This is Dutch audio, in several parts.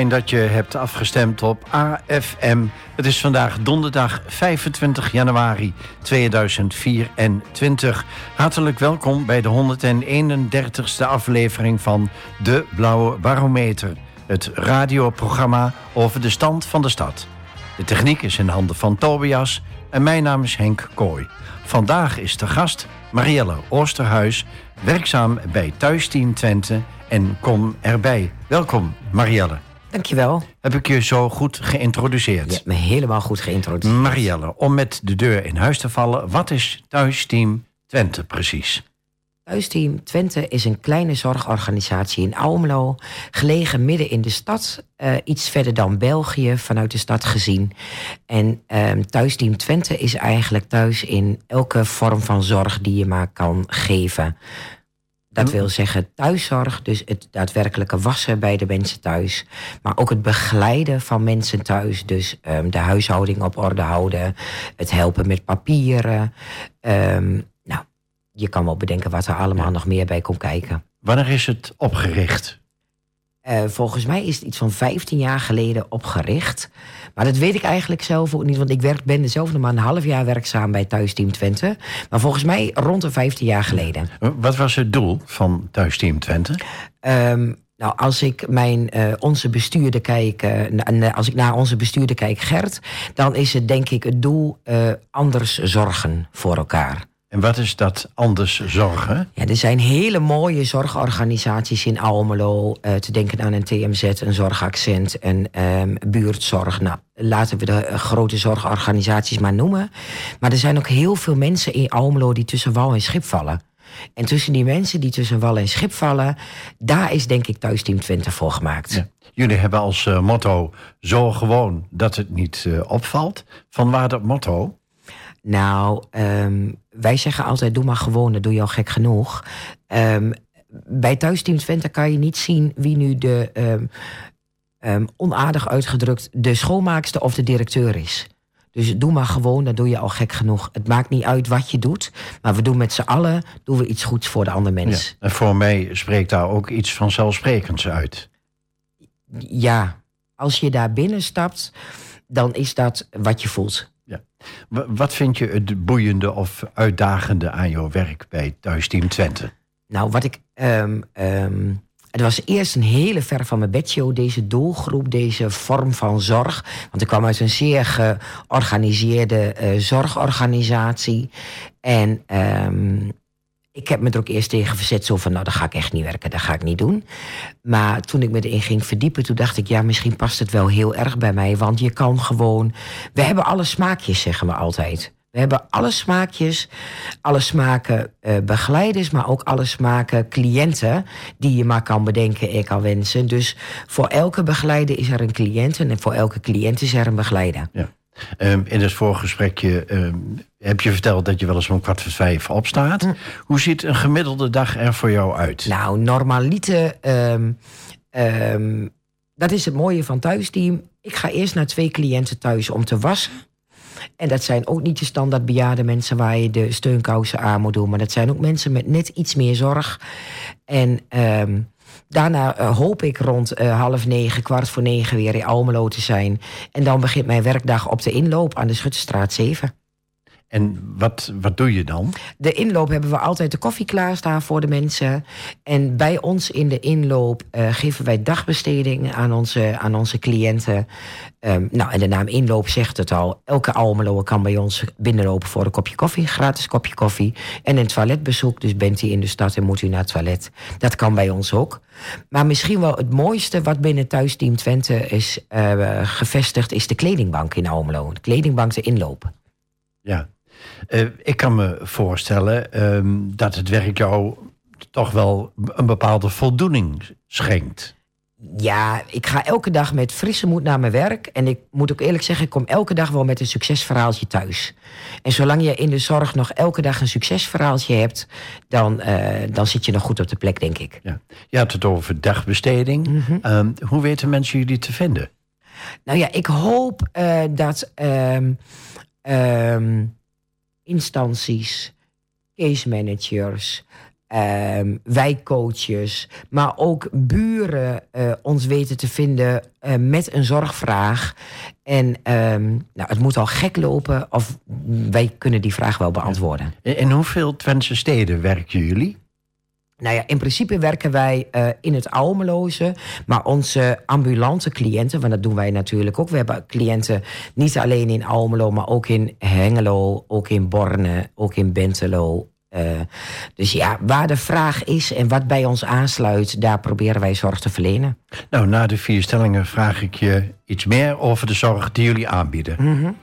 Fijn dat je hebt afgestemd op AFM. Het is vandaag donderdag 25 januari 2024. Hartelijk welkom bij de 131ste aflevering van De Blauwe Barometer. Het radioprogramma over de stand van de stad. De techniek is in handen van Tobias en mijn naam is Henk Kooi. Vandaag is de gast Marielle Oosterhuis, werkzaam bij Thuisteam Twente en kom erbij. Welkom Marielle. Dankjewel. Heb ik je zo goed geïntroduceerd? Je hebt me helemaal goed geïntroduceerd. Marielle, om met de deur in huis te vallen, wat is Thuisteam Twente precies? Thuisteam Twente is een kleine zorgorganisatie in Almelo, gelegen midden in de stad, uh, iets verder dan België vanuit de stad gezien. En uh, Thuisteam Twente is eigenlijk thuis in elke vorm van zorg die je maar kan geven. Dat wil zeggen thuiszorg, dus het daadwerkelijke wassen bij de mensen thuis. Maar ook het begeleiden van mensen thuis. Dus um, de huishouding op orde houden. Het helpen met papieren. Um, nou, je kan wel bedenken wat er allemaal nog meer bij komt kijken. Wanneer is het opgericht? Uh, volgens mij is het iets van 15 jaar geleden opgericht. Maar dat weet ik eigenlijk zelf ook niet, want ik werk, ben zelf nog maar een half jaar werkzaam bij Thuisteam Twente. Maar volgens mij rond de 15 jaar geleden. Wat was het doel van Thuisteam Twente? Um, nou, als ik mijn, uh, onze bestuurder kijk, uh, als ik naar onze bestuurder kijk, Gert, dan is het denk ik het doel anders zorgen voor elkaar. En wat is dat anders zorgen? Ja, er zijn hele mooie zorgorganisaties in Almelo. Uh, te denken aan een TMZ, een zorgaccent, een um, buurtzorg. Nou, laten we de uh, grote zorgorganisaties maar noemen. Maar er zijn ook heel veel mensen in Almelo die tussen wal en schip vallen. En tussen die mensen die tussen wal en schip vallen, daar is denk ik Thuisteam Twente voor gemaakt. Ja. Jullie hebben als uh, motto zo gewoon dat het niet opvalt. Van waar dat motto? Nou, um, wij zeggen altijd: doe maar gewoon, dat doe je al gek genoeg. Um, bij Thuisteam Twente kan je niet zien wie nu de um, onaardig uitgedrukt de schoonmaakster of de directeur is. Dus doe maar gewoon, dat doe je al gek genoeg. Het maakt niet uit wat je doet, maar we doen met z'n allen doen we iets goeds voor de andere mens. Ja, en voor mij spreekt daar ook iets vanzelfsprekends uit. Ja, als je daar binnen stapt, dan is dat wat je voelt. Wat vind je het boeiende of uitdagende aan jouw werk bij Thuisteam Twente? Nou, wat ik. Um, het was eerst een hele ver van mijn bedshow, deze doelgroep, deze vorm van zorg. Want ik kwam uit een zeer georganiseerde uh, zorgorganisatie. En um, ik heb me er ook eerst tegen verzet, zo van, nou, dat ga ik echt niet werken, dat ga ik niet doen. Maar toen ik me erin ging verdiepen, toen dacht ik, ja, misschien past het wel heel erg bij mij. Want je kan gewoon, we hebben alle smaakjes, zeggen we altijd. We hebben alle smaakjes, alle smaken uh, begeleiders, maar ook alle smaken cliënten die je maar kan bedenken en kan wensen. Dus voor elke begeleider is er een cliënt en voor elke cliënt is er een begeleider. Ja. Um, in het voorgesprekje um, heb je verteld dat je wel eens om kwart voor vijf opstaat. Hm. Hoe ziet een gemiddelde dag er voor jou uit? Nou, normaliter, um, dat is het mooie van thuisteam. Ik ga eerst naar twee cliënten thuis om te wassen. En dat zijn ook niet de standaard bejaarde mensen waar je de steunkousen aan moet doen. Maar dat zijn ook mensen met net iets meer zorg. En Daarna uh, hoop ik rond uh, half negen, kwart voor negen weer in Almelo te zijn. En dan begint mijn werkdag op de inloop aan de Schuttestraat 7. En wat, wat doe je dan? De inloop hebben we altijd de koffie klaarstaan voor de mensen. En bij ons in de inloop uh, geven wij dagbesteding aan onze, aan onze cliënten. Um, nou, en de naam inloop zegt het al. Elke Almelo kan bij ons binnenlopen voor een kopje koffie, gratis kopje koffie. En een toiletbezoek, dus bent u in de stad en moet u naar het toilet. Dat kan bij ons ook. Maar misschien wel het mooiste wat binnen Thuisteam Twente is uh, gevestigd... is de kledingbank in Almelo. De kledingbank de inloop. Ja, uh, ik kan me voorstellen um, dat het werk jou toch wel een bepaalde voldoening schenkt. Ja, ik ga elke dag met frisse moed naar mijn werk. En ik moet ook eerlijk zeggen, ik kom elke dag wel met een succesverhaaltje thuis. En zolang je in de zorg nog elke dag een succesverhaaltje hebt, dan, uh, dan zit je nog goed op de plek, denk ik. Ja. Je had het over dagbesteding. Mm -hmm. um, hoe weten mensen jullie te vinden? Nou ja, ik hoop uh, dat. Um, um, instanties, case managers, ehm, wijkcoaches, maar ook buren eh, ons weten te vinden eh, met een zorgvraag. En ehm, nou, het moet al gek lopen of wij kunnen die vraag wel beantwoorden. In hoeveel Twentse steden werken jullie? Nou ja, in principe werken wij uh, in het Almeloze. Maar onze ambulante cliënten, want dat doen wij natuurlijk ook. We hebben cliënten niet alleen in Almelo, maar ook in Hengelo, ook in Borne, ook in Bentelo. Uh, dus ja, waar de vraag is en wat bij ons aansluit, daar proberen wij zorg te verlenen. Nou, na de vier stellingen vraag ik je iets meer over de zorg die jullie aanbieden. Mm -hmm.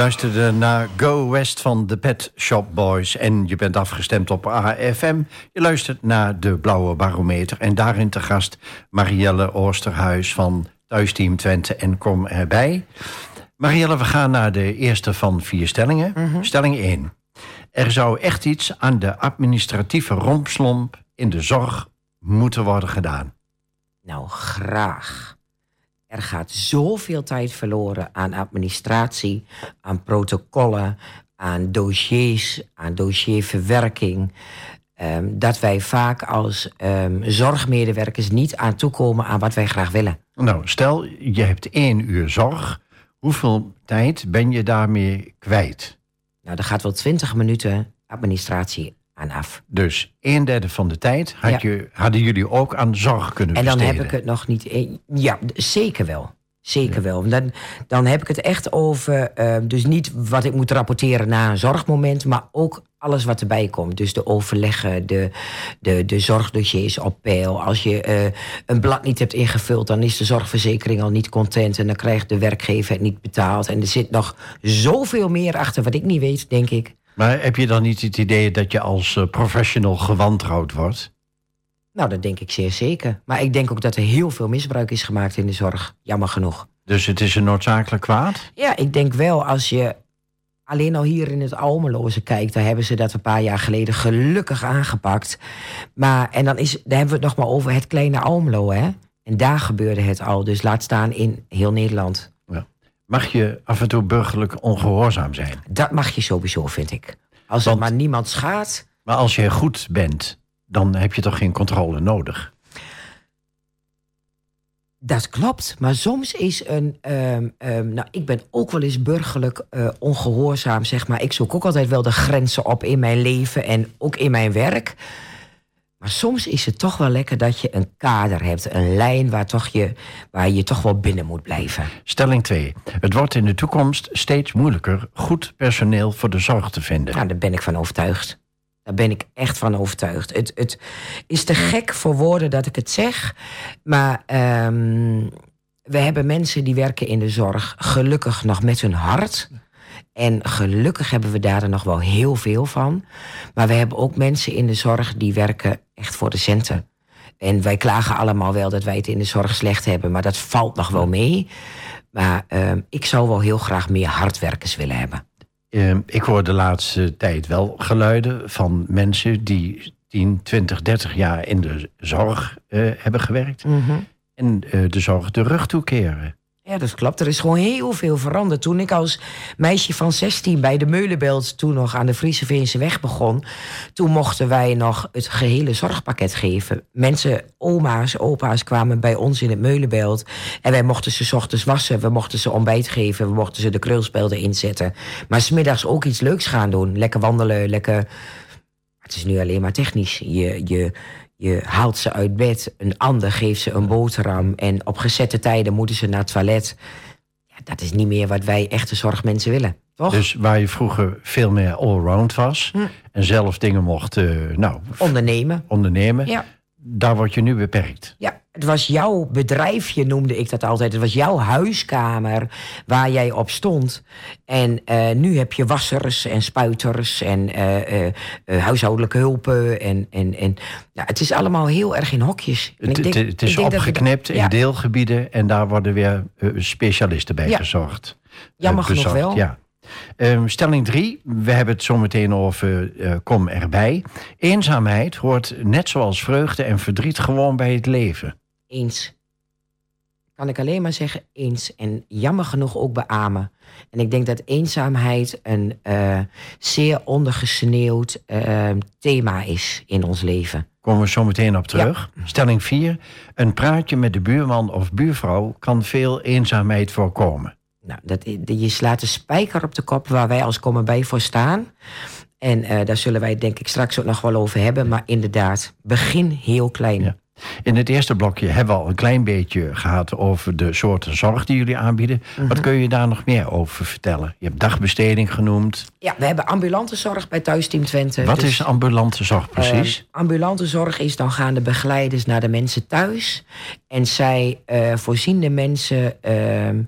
Luisterde naar Go West van de Pet Shop Boys en je bent afgestemd op AFM. Je luistert naar de Blauwe Barometer en daarin te gast Marielle Oosterhuis van Thuisteam Twente en Kom erbij. Marielle, we gaan naar de eerste van vier stellingen. Stelling 1. Er zou echt iets aan de administratieve rompslomp in de zorg moeten worden gedaan. Nou, graag. Er gaat zoveel tijd verloren aan administratie, aan protocollen, aan dossiers, aan dossierverwerking. Ehm, dat wij vaak als ehm, zorgmedewerkers niet aan toekomen aan wat wij graag willen. Nou, stel je hebt één uur zorg. Hoeveel tijd ben je daarmee kwijt? Nou, er gaat wel twintig minuten administratie aan af. Dus een derde van de tijd had je, hadden jullie ook aan zorg kunnen En dan besteden. heb ik het nog niet. Ja, zeker wel. Zeker wel. Dan, dan heb ik het echt over. eh, dus niet wat ik moet rapporteren na een zorgmoment, maar ook alles wat erbij komt. Dus de overleggen, de, de, de zorgdossiers op peil. Als je eh, een blad niet hebt ingevuld, dan is de zorgverzekering al niet content. En dan krijgt de werkgever het niet betaald. En er zit nog zoveel meer achter wat ik niet weet, denk ik. Maar heb je dan niet het idee dat je als eh, professional gewantrouwd wordt? Nou, dat denk ik zeer zeker. Maar ik denk ook dat er heel veel misbruik is gemaakt in de zorg. Jammer genoeg. Dus het is een noodzakelijk kwaad? Ja, ik denk wel als je alleen al hier in het Almeloze kijkt, daar hebben ze dat een paar jaar geleden gelukkig aangepakt. Maar en dan is, daar hebben we het nog maar over het kleine Almelo, hè? En daar gebeurde het al. Dus laat staan in heel Nederland. Mag je af en toe burgerlijk ongehoorzaam zijn? Dat mag je sowieso, vind ik. Als Want- er maar niemand schaadt. Maar als je goed bent, dan heb je toch geen controle nodig? Dat klopt, maar soms is een. ehm, ehm, nou, ik ben ook wel eens burgerlijk eh, ongehoorzaam, zeg maar. Ik zoek ook altijd wel de grenzen op in mijn leven en ook in mijn werk. Maar soms is het toch wel lekker dat je een kader hebt, een lijn waar, toch je, waar je toch wel binnen moet blijven. Stelling 2. Het wordt in de toekomst steeds moeilijker goed personeel voor de zorg te vinden. Nou, daar ben ik van overtuigd. Daar ben ik echt van overtuigd. Het, het is te gek voor woorden dat ik het zeg. Maar ehm, we hebben mensen die werken in de zorg gelukkig nog met hun hart. En gelukkig hebben we daar nog wel heel veel van. Maar we hebben ook mensen in de zorg die werken echt voor de centen. En wij klagen allemaal wel dat wij het in de zorg slecht hebben. Maar dat valt nog wel mee. Maar ehm, ik zou wel heel graag meer hardwerkers willen hebben. Eh, ik hoor de laatste tijd wel geluiden van mensen die 10, 20, 30 jaar in de zorg eh, hebben gewerkt. En eh, de zorg de rug toekeren. Ja, dat klopt. Er is gewoon heel veel veranderd. Toen ik als meisje van 16 bij de Meulenbelt... toen nog aan de Friese Veense weg begon... toen mochten wij nog het gehele zorgpakket geven. Mensen, oma's, opa's kwamen bij ons in het Meulenbelt... en wij mochten ze ochtends wassen, we mochten ze ontbijt geven... we mochten ze de krulspelden inzetten. Maar smiddags ook iets leuks gaan doen. Lekker wandelen, lekker... Het is nu alleen maar technisch. Je, je, je haalt ze uit bed, een ander geeft ze een boterham... en op gezette tijden moeten ze naar het toilet. Ja, dat is niet meer wat wij echte zorgmensen willen, toch? Dus waar je vroeger veel meer allround was... Hm. en zelf dingen mocht eh, nou, Ondernemen. ondernemen... Ja. Daar word je nu beperkt. Ja, het was jouw bedrijfje, noemde ik dat altijd. Het was jouw huiskamer waar jij op stond. En eh, nu heb je wassers en spuiters en eh, eh, huishoudelijke hulpen. En, en, en ja, het is allemaal heel erg in hokjes. En Het, ik denk- het, is dat opgeknipt in deelgebieden... en daar worden weer specialisten bij Ja. gezorgd. Jammer genoeg wel. Ja. Ehm, stelling drie, we hebben het zo meteen over eh, kom erbij. Eenzaamheid hoort net zoals vreugde en verdriet gewoon bij het leven. Eens. Kan ik alleen maar zeggen eens. En jammer genoeg ook beamen. En ik denk dat eenzaamheid een eh, zeer ondergesneeuwd eh, thema is in ons leven. Komen we zo meteen op terug. Stelling 4. Een praatje met de buurman of buurvrouw kan veel eenzaamheid voorkomen. Nou, dat, je slaat de spijker op de kop waar wij als komen bij voor staan. En eh, daar zullen wij denk ik straks ook nog wel over hebben. Maar inderdaad, begin heel klein. Ja. In het eerste blokje hebben we al een klein beetje gehad over de soorten zorg die jullie aanbieden. Mhm. Wat kun je daar nog meer over vertellen? Je hebt dagbesteding genoemd. Ja, we hebben ambulante zorg bij Thuisteam Twente. Wat Dus, is ambulante zorg precies? eh, ambulante zorg is dan gaan de begeleiders naar de mensen thuis. En zij eh, voorzien de mensen ehm,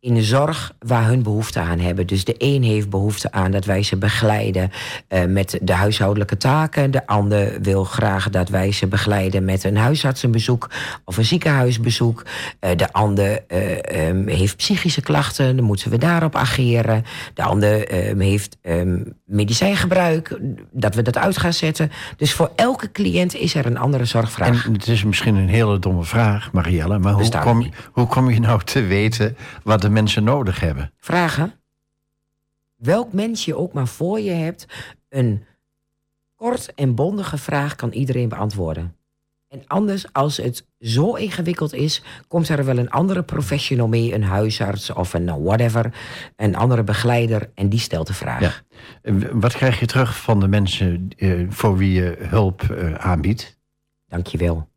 in de zorg waar hun behoefte aan hebben. Dus de een heeft behoefte aan dat wij ze begeleiden uh, met de huishoudelijke taken. De ander wil graag dat wij ze begeleiden met een huisartsenbezoek of een ziekenhuisbezoek. Uh, de ander uh, um, heeft psychische klachten, dan moeten we daarop ageren. De ander um, heeft um, medicijngebruik, dat we dat uit gaan zetten. Dus voor elke cliënt is er een andere zorgvraag. En het is misschien een hele domme vraag, Marielle, maar hoe kom, hoe kom je nou te weten wat de mensen nodig hebben? Vragen. Welk mens je ook maar voor je hebt, een kort en bondige vraag kan iedereen beantwoorden. En anders, als het zo ingewikkeld is, komt er wel een andere professional mee, een huisarts of een nou, whatever, een andere begeleider en die stelt de vraag. Ja. Wat krijg je terug van de mensen uh, voor wie je hulp uh, aanbiedt? Dankjewel.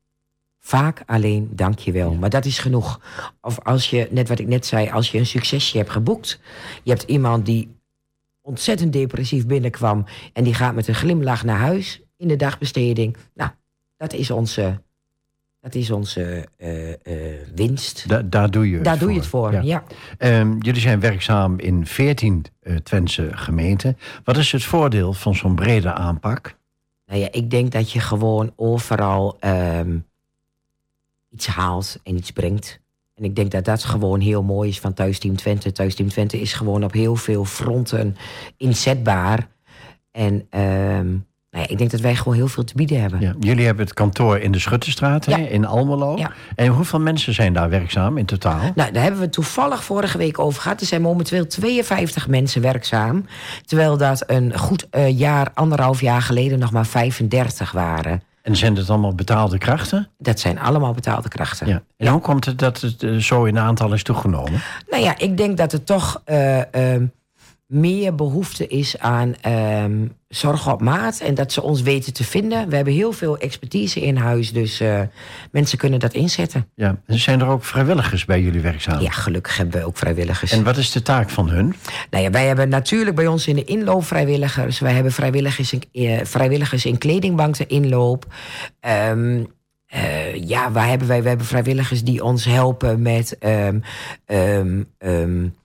Vaak alleen dankjewel. Maar dat is genoeg. Of als je, net wat ik net zei, als je een succesje hebt geboekt. Je hebt iemand die ontzettend depressief binnenkwam. En die gaat met een glimlach naar huis in de dagbesteding. Nou, dat is onze, dat is onze uh, uh, winst. Da daar doe je het daar voor. doe je het voor, ja. ja. Um, jullie zijn werkzaam in 14 uh, Twentse gemeenten. Wat is het voordeel van zo'n brede aanpak? Nou ja, ik denk dat je gewoon overal um, iets haalt en iets brengt. En ik denk dat dat gewoon heel mooi is van Thuisteam Twente. Thuisteam Twente is gewoon op heel veel fronten inzetbaar. En um, nou ja, ik denk dat wij gewoon heel veel te bieden hebben. Ja, jullie hebben het kantoor in de Schuttenstraat ja. hè, in Almelo. En hoeveel mensen zijn daar werkzaam in totaal? Nou, daar hebben we toevallig vorige week over gehad. Er zijn momenteel 52 mensen werkzaam. Terwijl dat een goed uh, jaar, anderhalf jaar geleden nog maar 35 waren. En zijn dat allemaal betaalde krachten? Dat zijn allemaal betaalde krachten. Ja. En hoe komt het dat het uh, zo in aantal is toegenomen? Nou ja, ik denk dat het toch uh, uh, meer behoefte is aan um, zorg op maat. En dat ze ons weten te vinden. We hebben heel veel expertise in huis. Dus uh, mensen kunnen dat inzetten. Ja. En zijn er ook vrijwilligers bij jullie werkzaam? Ja, gelukkig hebben we ook vrijwilligers. En wat is de taak van hun? Nou ja, wij hebben natuurlijk bij ons in de inloop vrijwilligers. Wij hebben vrijwilligers in, uh, vrijwilligers in kledingbanken inloop. Um, uh, ja, waar hebben wij? We hebben vrijwilligers die ons helpen met... Um,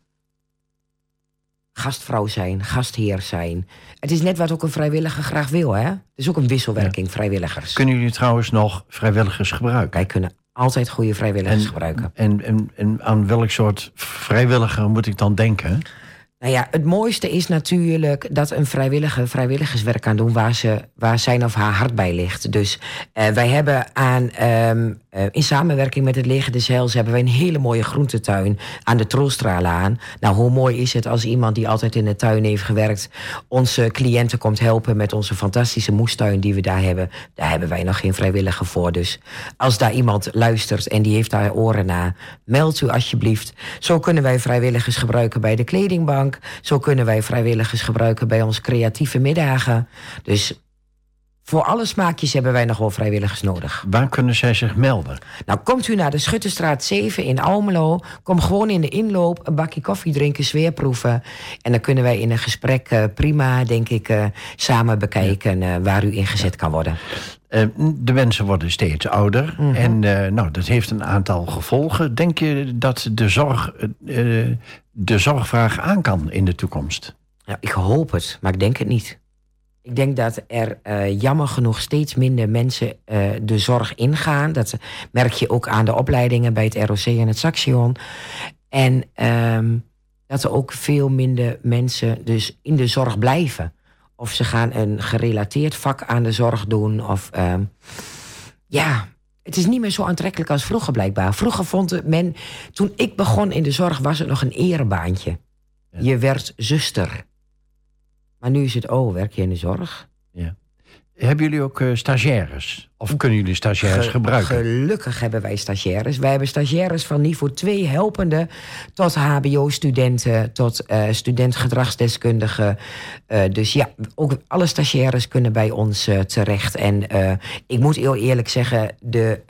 gastvrouw zijn, gastheer zijn. Het is net wat ook een vrijwilliger graag wil, hè? Het is ook een wisselwerking, ja. vrijwilligers. Kunnen jullie trouwens nog vrijwilligers gebruiken? Wij kunnen altijd goede vrijwilligers en, gebruiken. En, en, en aan welk soort vrijwilliger moet ik dan denken? Nou ja, het mooiste is natuurlijk dat een vrijwilliger vrijwilligerswerk kan doen waar, ze, waar zijn of haar hart bij ligt. Dus uh, wij hebben aan, um, uh, in samenwerking met het Leger des Heils hebben wij een hele mooie groentetuin aan de Troelstralaan. Nou, hoe mooi is het als iemand die altijd in de tuin heeft gewerkt, onze cliënten komt helpen met onze fantastische moestuin die we daar hebben. Daar hebben wij nog geen vrijwilliger voor. Dus als daar iemand luistert en die heeft daar oren na, meld u alsjeblieft. Zo kunnen wij vrijwilligers gebruiken bij de kledingbank. Zo kunnen wij vrijwilligers gebruiken bij onze creatieve middagen. Dus voor alle smaakjes hebben wij nog wel vrijwilligers nodig. Waar kunnen zij zich melden? Nou, komt u naar de Schuttenstraat 7 in Almelo. Kom gewoon in de inloop, een bakje koffie drinken, sfeerproeven. En dan kunnen wij in een gesprek uh, prima, denk ik, uh, samen bekijken uh, waar u ingezet ja. kan worden. De mensen worden steeds ouder. Mm -hmm. En nou, dat heeft een aantal gevolgen. Denk je dat de, zorg, de zorgvraag aan kan in de toekomst? Ja, ik hoop het, maar ik denk het niet. Ik denk dat er uh, jammer genoeg steeds minder mensen uh, de zorg ingaan. Dat merk je ook aan de opleidingen bij het ROC en het Saxion. En um, dat er ook veel minder mensen dus in de zorg blijven. Of ze gaan een gerelateerd vak aan de zorg doen. Of um, ja, het is niet meer zo aantrekkelijk als vroeger blijkbaar. Vroeger vond men, toen ik begon in de zorg, was het nog een erebaantje. Ja. Je werd zuster. Maar nu is het, oh, werk je in de zorg? Ja. Hebben jullie ook uh, stagiaires? Of kunnen jullie stagiaires Ge gebruiken? Gelukkig hebben wij stagiaires. Wij hebben stagiaires van niveau 2 helpende... tot hbo-studenten, tot uh, student-gedragsdeskundigen. Uh, dus ja, ook alle stagiaires kunnen bij ons terecht. En ik moet heel eerlijk zeggen... de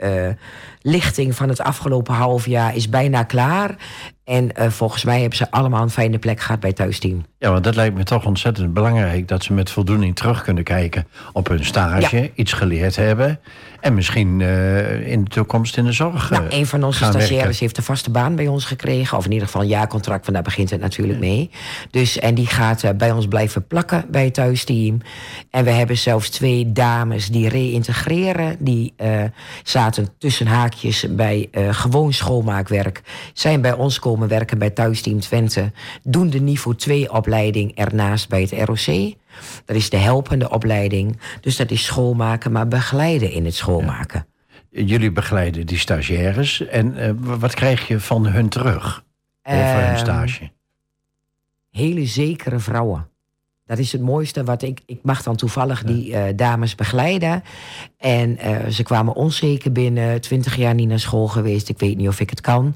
lichting van het afgelopen half jaar is bijna klaar. En volgens mij hebben ze allemaal een fijne plek gehad bij thuisteam. Ja, want dat lijkt me toch ontzettend belangrijk... dat ze met voldoening terug kunnen kijken op hun stage... Ja. iets geleerd hebben. En misschien uh, in de toekomst in de zorg. Nou, een van onze stagiaires werken. heeft een vaste baan bij ons gekregen. Of in ieder geval een jaarcontract, want daar begint het natuurlijk mee. Dus, en die gaat uh, bij ons blijven plakken bij het thuisteam. En we hebben zelfs twee dames die reïntegreren. Die uh, zaten tussen haakjes bij gewoon schoonmaakwerk. Zijn bij ons komen werken bij thuisteam Twente. Doen de niveau 2 opleiding ernaast bij het ROC. Dat is de helpende opleiding. Dus dat is schoonmaken, maar begeleiden in het schoonmaken. Ja. Jullie begeleiden die stagiaires. En uh, wat krijg je van hun terug over Ehm, hun stage? Hele zekere vrouwen. Dat is het mooiste wat ik. Ik mag dan toevallig die uh, dames begeleiden. En uh, ze kwamen onzeker binnen. Twintig jaar niet naar school geweest. Ik weet niet of ik het kan.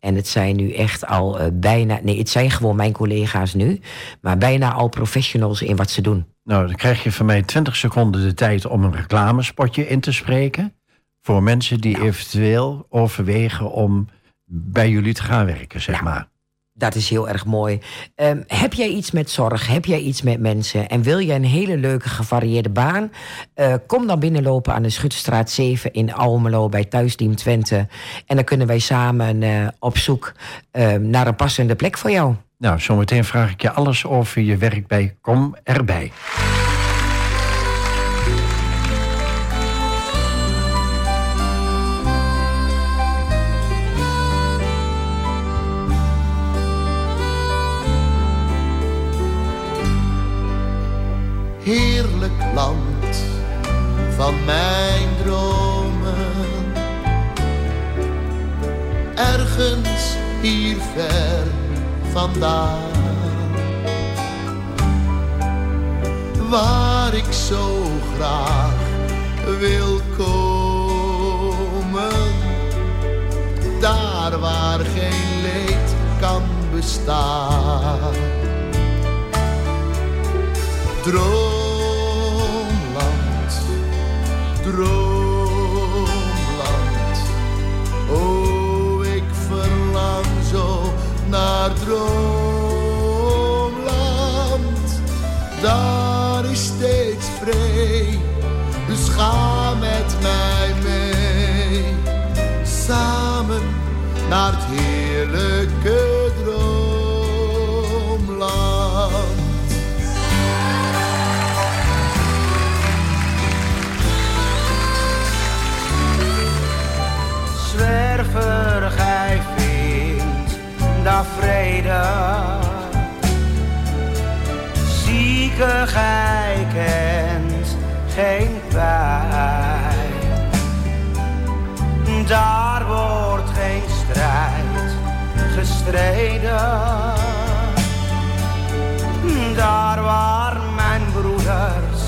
En het zijn nu echt al uh, bijna. Nee, het zijn gewoon mijn collega's nu. Maar bijna al professionals in wat ze doen. Nou, dan krijg je van mij 20 seconden de tijd om een reclamespotje in te spreken. Voor mensen die Nou. eventueel overwegen om bij jullie te gaan werken, zeg Nou. maar. Dat is heel erg mooi. Um, heb jij iets met zorg? Heb jij iets met mensen? En wil jij een hele leuke gevarieerde baan? Uh, kom dan binnenlopen aan de Schutterstraat 7 in Almelo bij Thuisteam Twente. En dan kunnen wij samen uh, op zoek uh, naar een passende plek voor jou. Nou, zometeen vraag ik je alles over je werk bij Kom erbij. Heerlijk land van mijn dromen. Ergens hier ver vandaan, waar ik zo graag wil komen. Daar waar geen leed kan bestaan. Droomland, droomland. Oh, ik verlang zo naar droomland. Daar is steeds vrij, dus ga met mij mee. Samen naar het heerlijke vrede. Zieke, gij kent geen pijn. Daar wordt geen strijd gestreden. Daar waar mijn broeders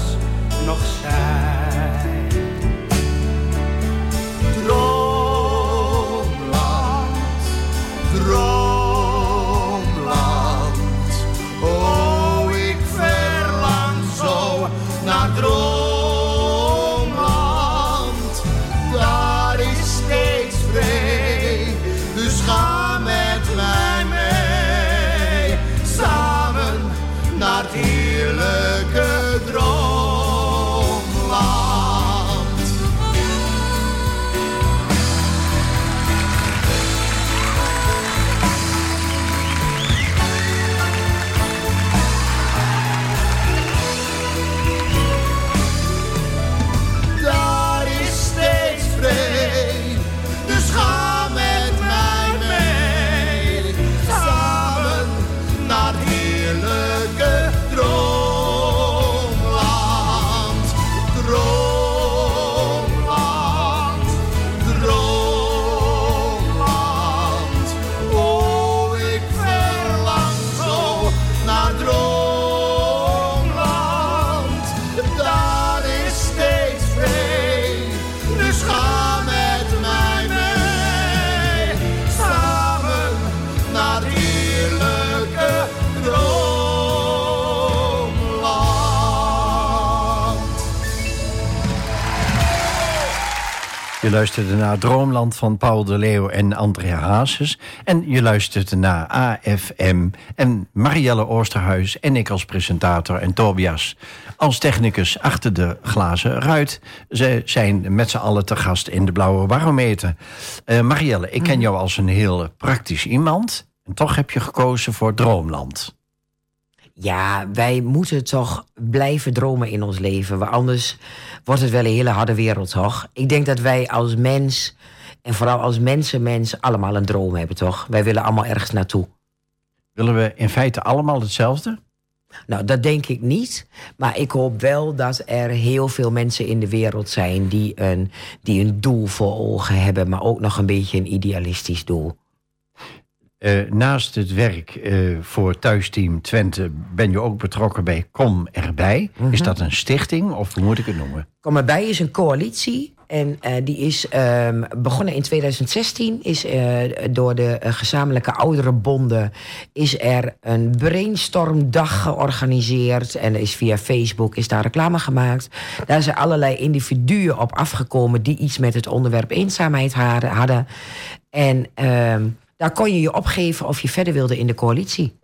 nog zijn. Droomland, droomland. Je luisterde naar Droomland van Paul de Leeuw en Andrea Hazes. En je luisterde naar AFM en Marielle Oosterhuis en ik als presentator en Tobias als technicus achter de glazen ruit. Ze zijn met z'n allen te gast in de Blauwe Barometer. Uh, Marielle, ik ken mhm. jou als een heel praktisch iemand. En toch heb je gekozen voor Droomland. Ja, wij moeten toch blijven dromen in ons leven. Want anders wordt het wel een hele harde wereld, toch? Ik denk dat wij als mens, en vooral als mensen, allemaal een droom hebben, toch? Wij willen allemaal ergens naartoe. Willen we in feite allemaal hetzelfde? Nou, dat denk ik niet. Maar ik hoop wel dat er heel veel mensen in de wereld zijn die een, die een doel voor ogen hebben, maar ook nog een beetje een idealistisch doel. Uh, naast het werk uh, voor Thuisteam Twente ben je ook betrokken bij Kom Erbij. Is mhm. dat een stichting of hoe moet ik het noemen? Kom Erbij is een coalitie. En uh, die is um, begonnen in 2016. Is door de gezamenlijke ouderenbonden is er een brainstormdag georganiseerd. En is via Facebook is daar reclame gemaakt. Daar zijn allerlei individuen op afgekomen die iets met het onderwerp eenzaamheid hadden. En ehm, daar kon je je opgeven of je verder wilde in de coalitie.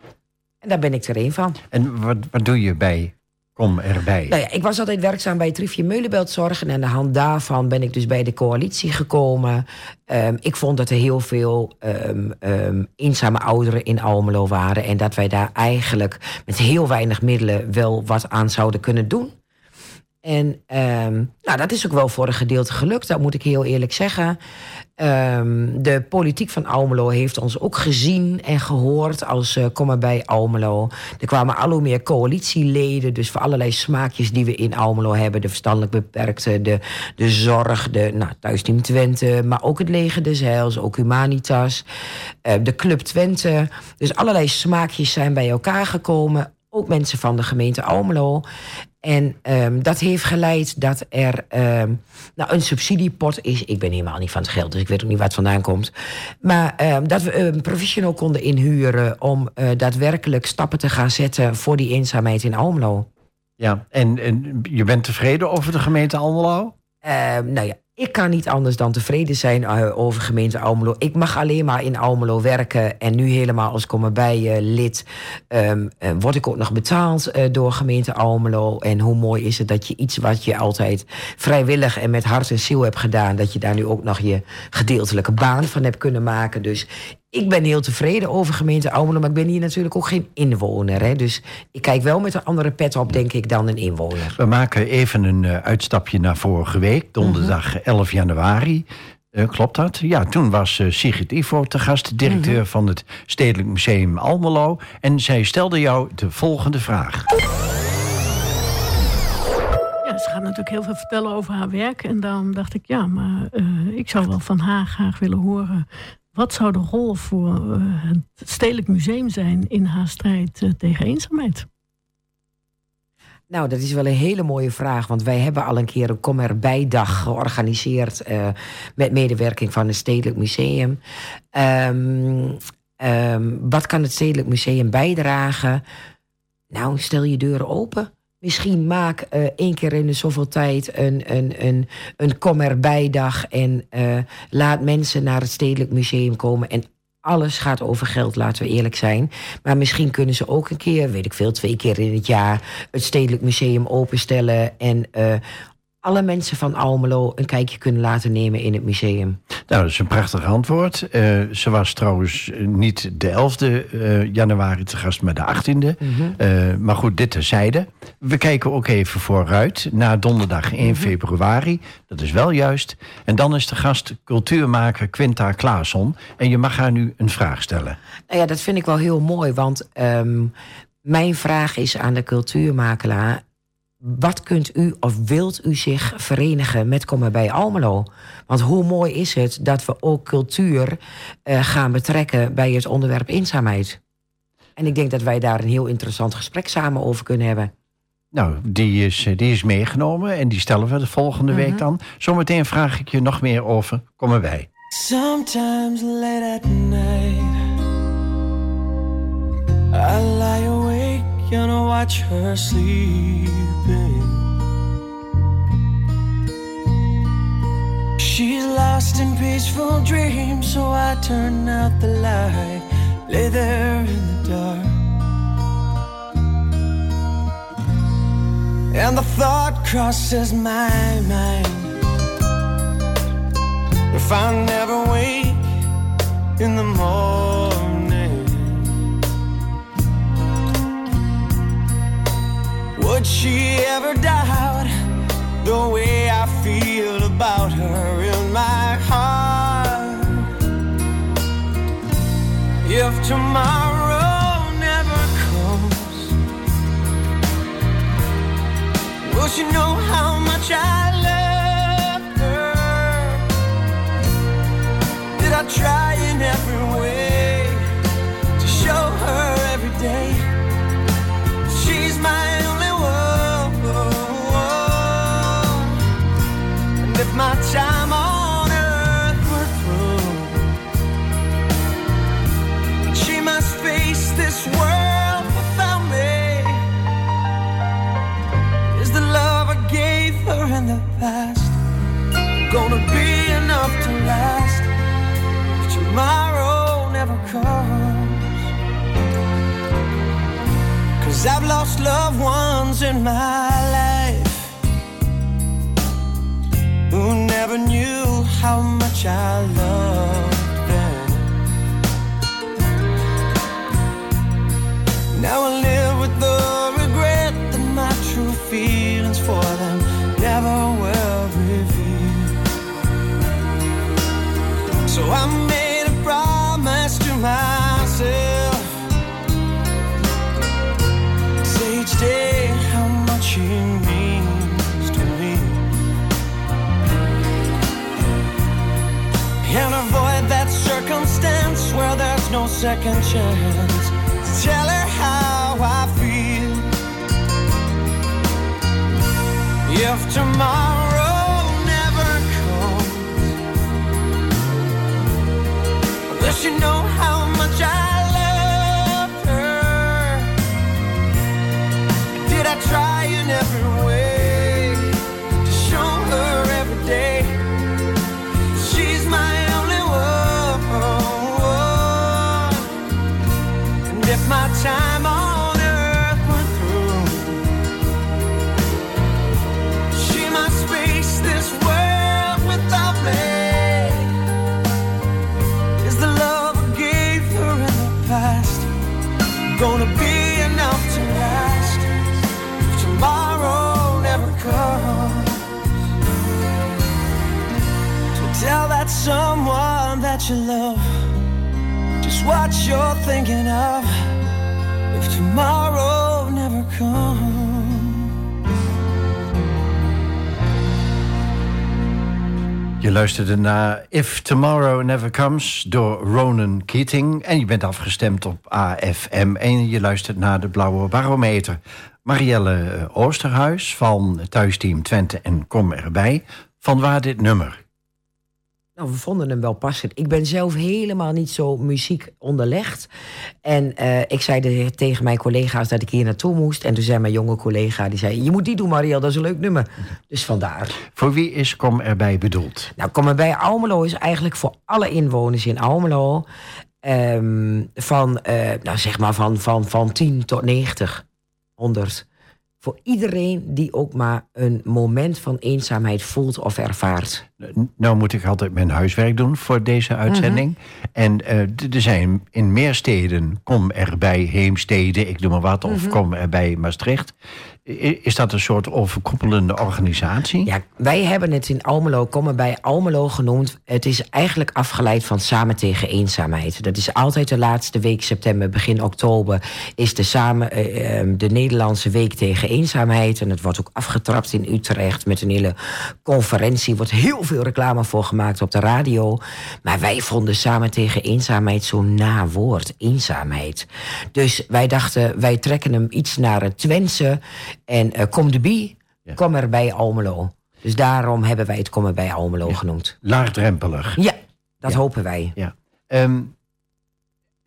En daar ben ik er een van. En wat, wat doe je bij Kom erbij? Nou ja, ik was altijd werkzaam bij Trifje Meulenbelt En aan de hand daarvan ben ik dus bij de coalitie gekomen. Um, ik vond dat er heel veel um, um, eenzame ouderen in Almelo waren. En dat wij daar eigenlijk met heel weinig middelen wel wat aan zouden kunnen doen. En nou, dat is ook wel voor een gedeelte gelukt, dat moet ik heel eerlijk zeggen. Um, de politiek van Almelo heeft ons ook gezien en gehoord als uh, kom maar bij Almelo. Er kwamen al hoe meer coalitieleden, dus voor allerlei smaakjes die we in Almelo hebben. De verstandelijk beperkte, de, de zorg, de nou, Thuisteam Twente, maar ook het leger des Heils, ook Humanitas, uh, de Club Twente. Dus allerlei smaakjes zijn bij elkaar gekomen ook mensen van de gemeente Almelo. En um, dat heeft geleid dat er um, nou, een subsidiepot is. Ik ben helemaal niet van het geld, dus ik weet ook niet waar het vandaan komt. Maar um, dat we een professional konden inhuren om uh, daadwerkelijk stappen te gaan zetten voor die eenzaamheid in Almelo. Ja, en, en je bent tevreden over de gemeente Almelo? nou ja, ik kan niet anders dan tevreden zijn uh, over gemeente Almelo. Ik mag alleen maar in Almelo werken. En nu helemaal als kom bij uh, lid um, uh, word ik ook nog betaald door gemeente Almelo. En hoe mooi is het dat je iets wat je altijd vrijwillig en met hart en ziel hebt gedaan... dat je daar nu ook nog je gedeeltelijke baan van hebt kunnen maken. Dus ik ben heel tevreden over gemeente Almelo, maar ik ben hier natuurlijk ook geen inwoner. Hè? Dus ik kijk wel met een andere pet op, denk ik, dan een inwoner. We maken even een uh, uitstapje naar vorige week, donderdag 11 mhm. januari. Uh, klopt dat? Ja, toen was uh, Sigrid Ivo te gast, directeur mhm. van het Stedelijk Museum Almelo. En zij stelde jou de volgende vraag. Ja, ze gaat natuurlijk heel veel vertellen over haar werk. En daarom dacht ik, ja, maar ik zou wel van haar graag willen horen wat zou de rol voor uh, het Stedelijk Museum zijn in haar strijd uh, tegen eenzaamheid? Nou, dat is wel een hele mooie vraag. Want wij hebben al een keer een Kom erbij-dag georganiseerd. Uh, met medewerking van het Stedelijk Museum. Um, um, wat kan het Stedelijk Museum bijdragen? Nou, stel je deuren open. Misschien maak uh, één keer in de zoveel tijd een, een, een, een kom erbij-dag. En uh, laat mensen naar het Stedelijk Museum komen. En alles gaat over geld, laten we eerlijk zijn. Maar misschien kunnen ze ook een keer, weet ik veel, twee keer in het jaar het Stedelijk Museum openstellen. En uh, alle mensen van Almelo een kijkje kunnen laten nemen in het museum? Nou, dat is een prachtig antwoord. Uh, ze was trouwens niet de 11e uh, eh, januari te gast, maar de 18e. Mm -hmm. uh, maar goed, dit terzijde. We kijken ook even vooruit naar donderdag 1 mm -hmm. februari. Dat is wel juist. En dan is de gast cultuurmaker Quinta Klaasson. En je mag haar nu een vraag stellen. Nou ja, dat vind ik wel heel mooi, want... Um, mijn vraag is aan de cultuurmakelaar: wat kunt u of wilt u zich verenigen met Kom bij Almelo? Want hoe mooi is het dat we ook cultuur uh, gaan betrekken bij het onderwerp eenzaamheid? En ik denk dat wij daar een heel interessant gesprek samen over kunnen hebben. Nou, die is, eh, die is meegenomen en die stellen we de volgende mm -hmm. week dan. Zometeen vraag ik je nog meer over. Kom erbij. Sometimes late at night I lie awake and watch her sleep She's lost in peaceful dreams, so I turn out the light, lay there in the dark. And the thought crosses my mind. If I never wake in the morning Would she ever doubt the way I feel about her in my heart? If tomorrow never comes, will she know how much I how much I loved Now I live with the regret that my true feelings for them never were revealed. So I made a promise to myself say each day how much he means to me. And avoid that circumstance where there's no second chance. Tell If tomorrow never comes, will she know how much I love her? Did I try in every way love just thinking. If tomorrow never comes. Je luisterde naar If Tomorrow Never Comes door Ronan Keating. En je bent afgestemd op AFM. En je luistert naar de Blauwe Barometer. Marielle eh, Oosterhuis van Thuisteam Twente en Kom erbij. Van waar dit nummer? Nou, we vonden hem wel passend. Ik ben zelf helemaal niet zo muziek onderlegd. En eh, ik zei tegen mijn collega's dat ik hier naartoe moest. En toen zei mijn jonge collega, die zei... je moet die doen, Marielle, dat is een leuk nummer. Dus vandaar. Voor wie is Kom erbij bedoeld? Nou, Kom bij Almelo is eigenlijk voor alle inwoners in Almelo... ehm, van, eh, nou zeg maar van, van, van 10 tot 90, 100. Voor iedereen die ook maar een moment van eenzaamheid voelt of ervaart. Nou moet ik altijd mijn huiswerk doen voor deze uitzending. En eh, er zijn in meer steden, kom erbij Heemstede, ik noem maar wat, of kom erbij Maastricht. Is dat een soort overkoepelende organisatie? Ja, wij hebben het in Almelo, komen bij Almelo genoemd. Het is eigenlijk afgeleid van Samen tegen Eenzaamheid. Dat is altijd de laatste week september, begin oktober... is de, samen, eh, eh, de Nederlandse Week tegen Eenzaamheid. En het wordt ook afgetrapt in Utrecht met een hele conferentie. Er wordt heel veel reclame voor gemaakt op de radio. Maar wij vonden Samen tegen Eenzaamheid zo'n na woord, eenzaamheid. Dus wij dachten, wij trekken hem iets naar het Twentse... en eh, kom de bie, kom er bij Almelo. Dus daarom hebben wij het Kom bij Almelo genoemd. Laagdrempelig. Ja, dat hopen wij. Ja. Ehm,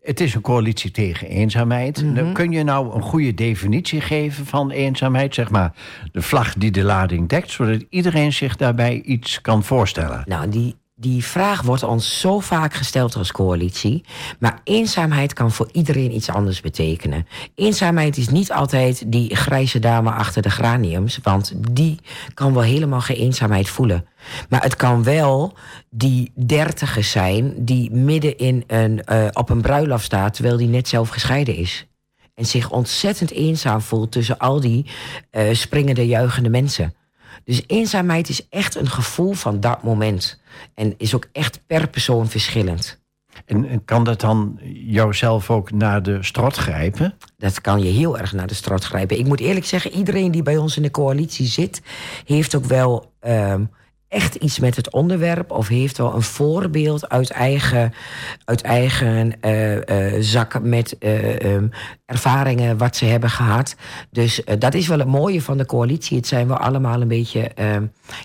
het is een coalitie tegen eenzaamheid. Mhm. Kun je nou een goede definitie geven van eenzaamheid? Zeg maar de vlag die de lading dekt, zodat iedereen zich daarbij iets kan voorstellen. Nou, die die vraag wordt ons zo vaak gesteld als coalitie. Maar eenzaamheid kan voor iedereen iets anders betekenen. Eenzaamheid is niet altijd die grijze dame achter de graniums. Want die kan wel helemaal geen eenzaamheid voelen. Maar het kan wel die dertiger zijn die midden in een, uh, op een bruiloft staat... terwijl die net zelf gescheiden is. En zich ontzettend eenzaam voelt tussen al die uh, springende, juichende mensen. Dus eenzaamheid is echt een gevoel van dat moment. En is ook echt per persoon verschillend. En kan dat dan jouzelf ook naar de strot grijpen? Dat kan je heel erg naar de strot grijpen. Ik moet eerlijk zeggen, iedereen die bij ons in de coalitie zit, heeft ook wel. Um, echt iets met het onderwerp of heeft wel een voorbeeld uit eigen, uit eigen uh, uh, zak met uh, um, ervaringen wat ze hebben gehad. Dus dat is wel het mooie van de coalitie. Het zijn we allemaal een beetje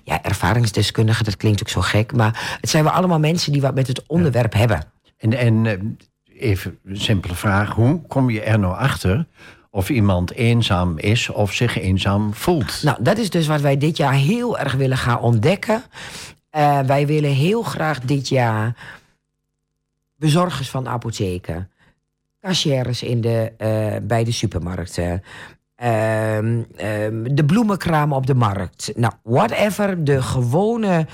ja, ervaringsdeskundigen, dat klinkt ook zo gek, maar het zijn we allemaal mensen die wat met het onderwerp ja. hebben. En, en even een simpele vraag, hoe kom je er nou achter of iemand eenzaam is of zich eenzaam voelt. Nou, dat is dus wat wij dit jaar heel erg willen gaan ontdekken. Uh, wij willen heel graag dit jaar bezorgers van apotheken, cashiers in de, uh, bij de supermarkten, uh, de bloemenkraam op de markt. Nou, whatever, de gewone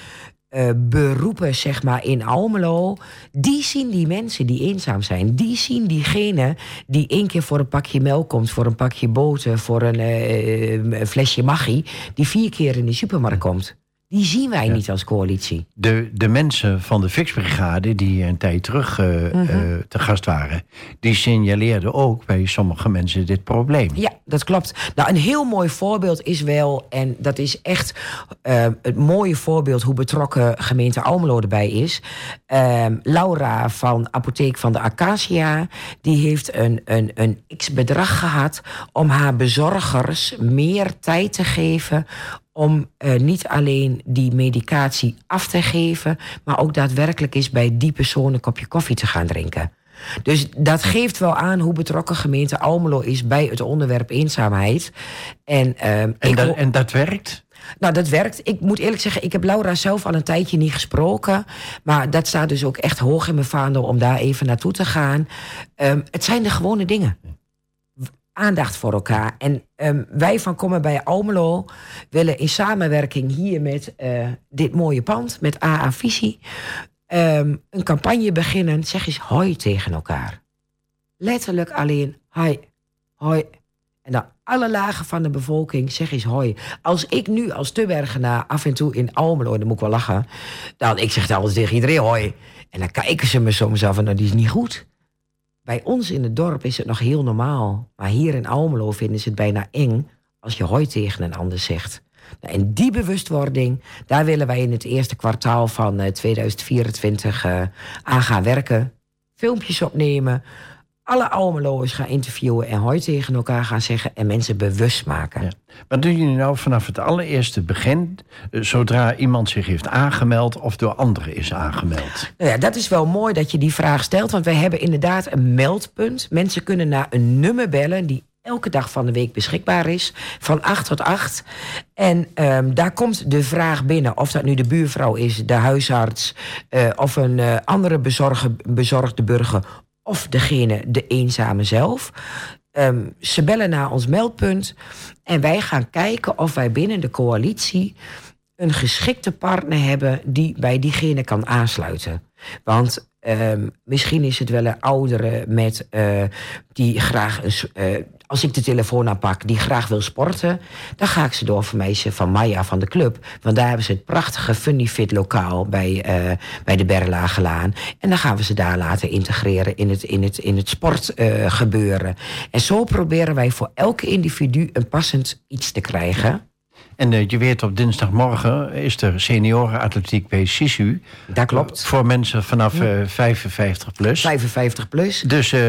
uh, beroepen, zeg maar, in Almelo... die zien die mensen die eenzaam zijn. Die zien diegene die één keer voor een pakje melk komt... voor een pakje boter, voor een uh, flesje maggi... die vier keer in de supermarkt komt. Die zien wij ja. niet als coalitie. De, de mensen van de Fixbrigade, die een tijd terug uh, mm -hmm. uh, te gast waren, die signaleerden ook bij sommige mensen dit probleem. Ja, dat klopt. Nou, een heel mooi voorbeeld is wel, en dat is echt uh, het mooie voorbeeld hoe betrokken gemeente Almelo erbij is. Laura van Apotheek van de Acacia, die heeft een, een, een x-bedrag gehad om haar bezorgers meer tijd te geven om uh, niet alleen die medicatie af te geven, maar ook daadwerkelijk eens bij die persoon een kopje koffie te gaan drinken. Dus dat geeft wel aan hoe betrokken gemeente Almelo is bij het onderwerp eenzaamheid. En, uh, en, dat, en dat werkt? Nou, dat werkt. Ik moet eerlijk zeggen, ik heb Laura zelf al een tijdje niet gesproken. Maar dat staat dus ook echt hoog in mijn vaandel om daar even naartoe te gaan. Um, het zijn de gewone dingen aandacht voor elkaar. En um, wij van Komen bij Almelo willen in samenwerking hier met uh, dit mooie pand, met AA Visie, um, een campagne beginnen. Zeg eens hoi tegen elkaar. Letterlijk alleen hoi, hoi. En dan alle lagen van de bevolking zeg eens hoi. Als ik nu als Tubbergenaar af en toe in Almelo, dan moet ik wel lachen, dan ik zeg dan altijd tegen iedereen hoi. En dan kijken ze me soms af en die is niet goed. Bij ons in het dorp is het nog heel normaal. Maar hier in Almelo vinden ze het bijna eng als je hoi tegen een ander zegt. Nou, en die bewustwording, daar willen wij in het eerste kwartaal van uh, 2024 uh, aan gaan werken. Filmpjes opnemen, alle Almeloers gaan interviewen en hoi tegen elkaar gaan zeggen en mensen bewust maken. Ja. Wat doen jullie nou vanaf het allereerste begin, zodra iemand zich heeft aangemeld of door anderen is aangemeld? Nou ja, dat is wel mooi dat je die vraag stelt, want wij hebben inderdaad een meldpunt. Mensen kunnen naar een nummer bellen die elke dag van de week beschikbaar is, van 8 tot 8. En um, daar komt de vraag binnen, of dat nu de buurvrouw is, de huisarts uh, of een uh, andere bezorge, bezorgde burger of degene, de eenzame zelf. Um, ze bellen naar ons meldpunt en wij gaan kijken of wij binnen de coalitie een geschikte partner hebben die bij diegene kan aansluiten. Want um, misschien is het wel een oudere met, uh, die graag een, uh, als ik de telefoon aanpak, die graag wil sporten, dan ga ik ze doorverwijzen van Maya van de club. Want daar hebben ze het prachtige Funny Fit lokaal bij, uh, bij de Berlagelaan. En dan gaan we ze daar laten integreren in het, in het, in het sportgebeuren. en zo proberen wij voor elke individu een passend iets te krijgen. En uh, je weet, op dinsdagmorgen is er seniorenatletiek bij Sisu. Dat klopt. Voor mensen vanaf uh, 55 plus. 55 plus. Dus, uh,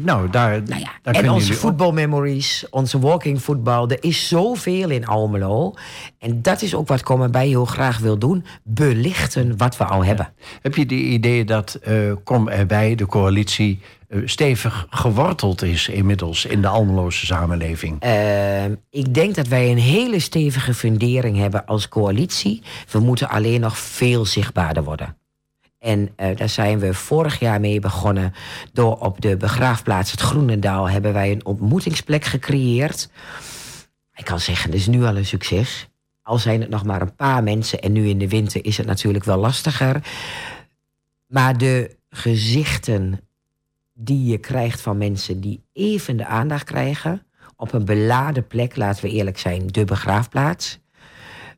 nou, daar, nou ja, daar En onze voetbalmemories, onze walking voetbal. Er is zoveel in Almelo. En dat is ook wat Kom bij heel graag wil doen. Belichten wat we al hebben. Heb je de idee dat Kom erbij, de coalitie stevig geworteld is inmiddels in de Almeloze samenleving? Uh, ik denk dat wij een hele stevige fundering hebben als coalitie. We moeten alleen nog veel zichtbaarder worden. En eh, daar zijn we vorig jaar mee begonnen. Door op de begraafplaats het Groenendaal hebben wij een ontmoetingsplek gecreëerd. Ik kan zeggen, dat is nu al een succes. Al zijn het nog maar een paar mensen en nu in de winter is het natuurlijk wel lastiger. Maar de gezichten die je krijgt van mensen die even de aandacht krijgen. op een beladen plek, laten we eerlijk zijn, de begraafplaats.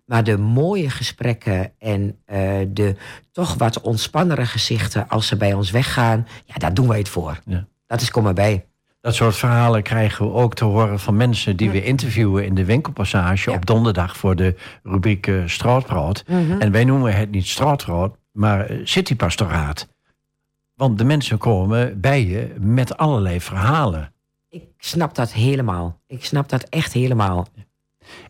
Maar de mooie gesprekken en eh, de toch wat ontspannere gezichten als ze bij ons weggaan, ja, daar doen wij het voor. Ja. Dat is kom maar bij. Dat soort verhalen krijgen we ook te horen van mensen die we interviewen in de winkelpassage Ja. op donderdag voor de rubriek eh, Straatbrood. En wij noemen het niet Straatbrood, maar eh, Citypastoraat. Want de mensen komen bij je met allerlei verhalen. Ik snap dat helemaal. Ik snap dat echt helemaal.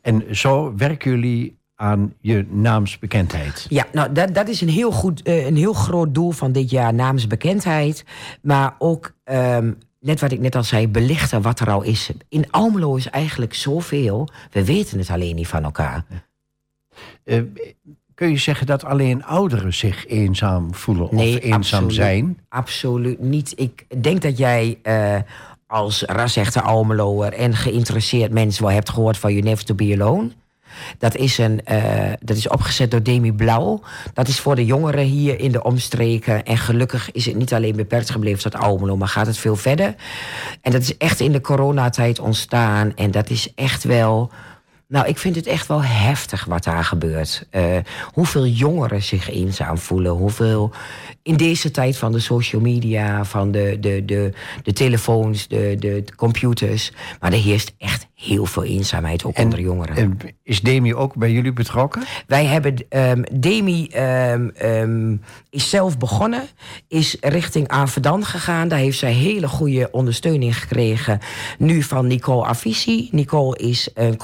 En zo werken jullie aan je naamsbekendheid. Ja, nou, dat, dat is een heel, goed, eh, een heel groot doel van dit jaar, namens bekendheid. Maar ook, ehm, net wat ik net al zei, belichten wat er al is. In Almelo is eigenlijk zoveel. We weten het alleen niet van elkaar. Eh, kun je zeggen dat alleen ouderen zich eenzaam voelen of eenzaam absoluut. zijn? Absoluut niet. Ik denk dat jij eh, als rasechte Almeloer en geïnteresseerd mens wel hebt gehoord van You Never To Be Alone. Dat is, een, eh, dat is opgezet door Demi Blauw. Dat is voor de jongeren hier in de omstreken. En gelukkig is het niet alleen beperkt gebleven tot Almelo, maar gaat het veel verder. En dat is echt in de coronatijd ontstaan. En dat is echt wel. Nou, ik vind het echt wel heftig wat daar gebeurt. Eh, hoeveel jongeren zich eenzaam voelen. Hoeveel in deze tijd van de social media, van de, de, de, de telefoons, de, de, de computers. Maar er heerst echt heel veel eenzaamheid, ook onder jongeren. En is Demi ook bij jullie betrokken? Wij hebben, ehm, Demi ehm, ehm, is zelf begonnen, is richting Avedan gegaan. Daar heeft zij hele goede ondersteuning gekregen. Nu van Nicole Avisi. Nicole is een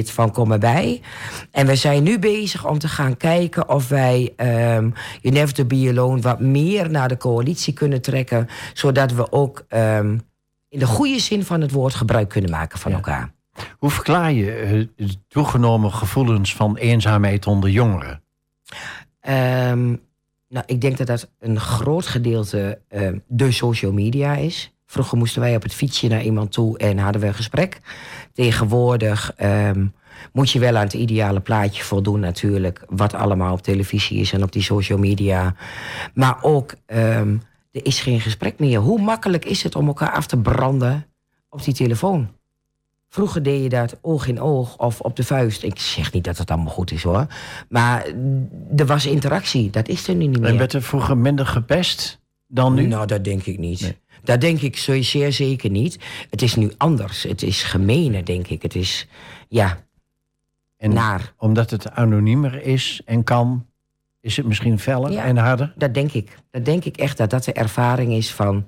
van Kom erbij. En we zijn nu bezig om te gaan kijken of wij ehm You Never To Be Alone wat meer naar de coalitie kunnen trekken. Zodat we ook ehm, in de goede zin van het woord gebruik kunnen maken van elkaar. Hoe verklaar je de toegenomen gevoelens van eenzaamheid onder jongeren? Ehm, nou, ik denk dat dat een groot gedeelte de social media is. Vroeger moesten wij op het fietsje naar iemand toe en hadden we een gesprek. Tegenwoordig ehm, moet je wel aan het ideale plaatje voldoen natuurlijk. Wat allemaal op televisie is en op die social media. Maar ook, ehm, er is geen gesprek meer. Hoe makkelijk is het om elkaar af te branden op die telefoon? Vroeger deed je dat oog in oog of op de vuist. Ik zeg niet dat het allemaal goed is hoor. Maar er was interactie. Dat is er nu niet En meer. werd er vroeger minder gepest dan nu? Nou, dat denk ik niet. Nee. Dat denk ik zo- zeer zeker niet. Het is nu anders. Het is gemener, denk ik. Het is, ja, en naar. omdat het anoniemer is en kan, is het misschien feller Ja. en harder? Dat denk ik. Dat denk ik echt dat dat de ervaring is van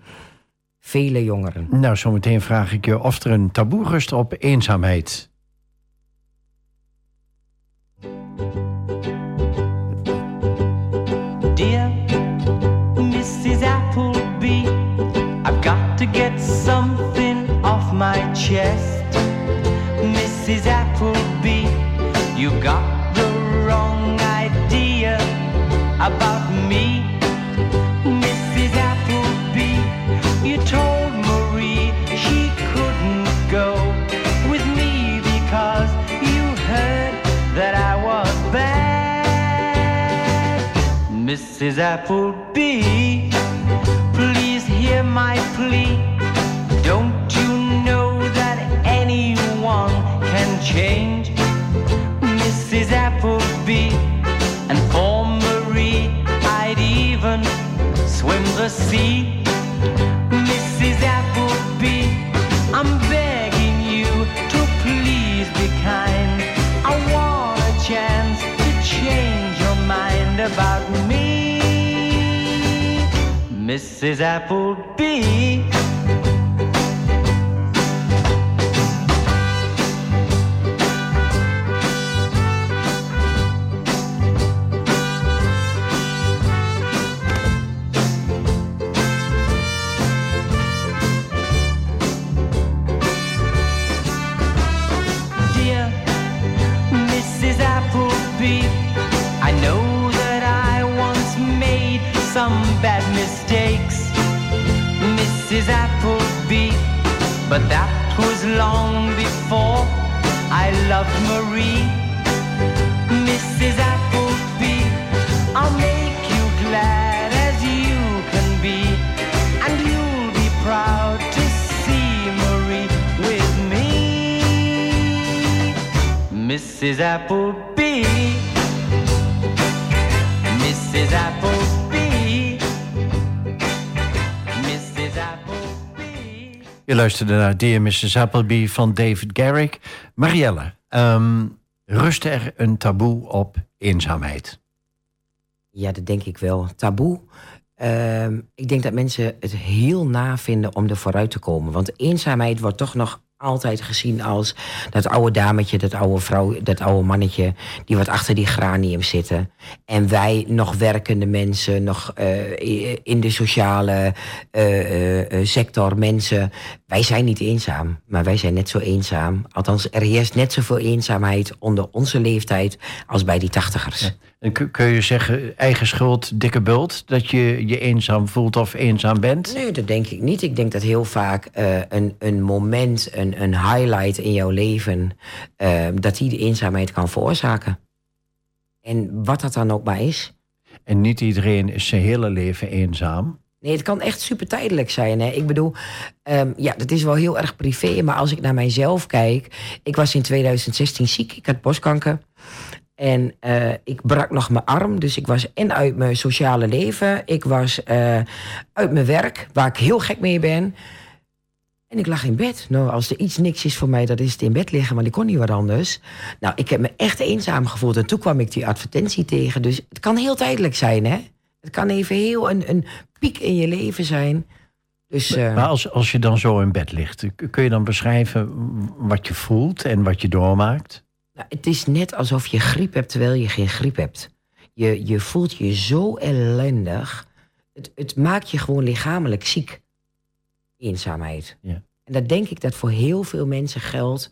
vele jongeren. Nou, zometeen vraag ik je of er een taboe rust op eenzaamheid. Dear Mrs. Appleby, you got the wrong idea about me. Mrs. Appleby, you told Marie she couldn't go with me because you heard that I was bad. Mrs. Appleby, Mrs. Appleby, I'm begging you to please be kind. I want a chance to change your mind about me. Mrs. Appleby. But that was long before I loved Marie. Mrs. Appleby, I'll make you glad as you can be, and you'll be proud to see Marie with me. Mrs. Appleby, Je luisterde naar Dear Mrs. Appleby van David Garrick. Marielle, ehm, rust er een taboe op eenzaamheid? Ja, dat denk ik wel. Taboe. Ehm, ik denk dat mensen het heel na vinden om er vooruit te komen. Want eenzaamheid wordt toch nog altijd gezien als dat oude dametje, dat oude vrouw, dat oude mannetje, die wat achter die granium zitten. En wij, nog werkende mensen, nog eh, in de sociale eh, eh, sector mensen, wij zijn niet eenzaam, maar wij zijn net zo eenzaam. Althans, er heerst net zoveel eenzaamheid onder onze leeftijd als bij die tachtigers. En kun je zeggen, eigen schuld, dikke bult... dat je je eenzaam voelt of eenzaam bent? Nee, dat denk ik niet. Ik denk dat heel vaak een, een moment, een, een highlight in jouw leven, eh, dat die de eenzaamheid kan veroorzaken. En wat dat dan ook maar is. En niet iedereen is zijn hele leven eenzaam. Nee, het kan echt super tijdelijk zijn. Hè? Ik bedoel, ehm, ja, dat is wel heel erg privé. Maar als ik naar mijzelf kijk. Ik was in 2016 ziek. Ik had borstkanker. En eh, ik brak nog mijn arm. Dus ik was en uit mijn sociale leven. Ik was eh, uit mijn werk, waar ik heel gek mee ben. En ik lag in bed. Nou, als er iets niks is voor mij, dat is het in bed liggen. Want ik kon niet wat anders. Nou, ik heb me echt eenzaam gevoeld. En toen kwam ik die advertentie tegen. Dus het kan heel tijdelijk zijn, hè? Het kan even heel een, een piek in je leven zijn. Dus, eh, Maar als, als je dan zo in bed ligt... kun je dan beschrijven wat je voelt en wat je doormaakt? nou, het is net alsof je griep hebt terwijl je geen griep hebt. Je, je voelt je zo ellendig. Het, het maakt je gewoon lichamelijk ziek. Eenzaamheid. Ja. En dat denk ik dat voor heel veel mensen geldt.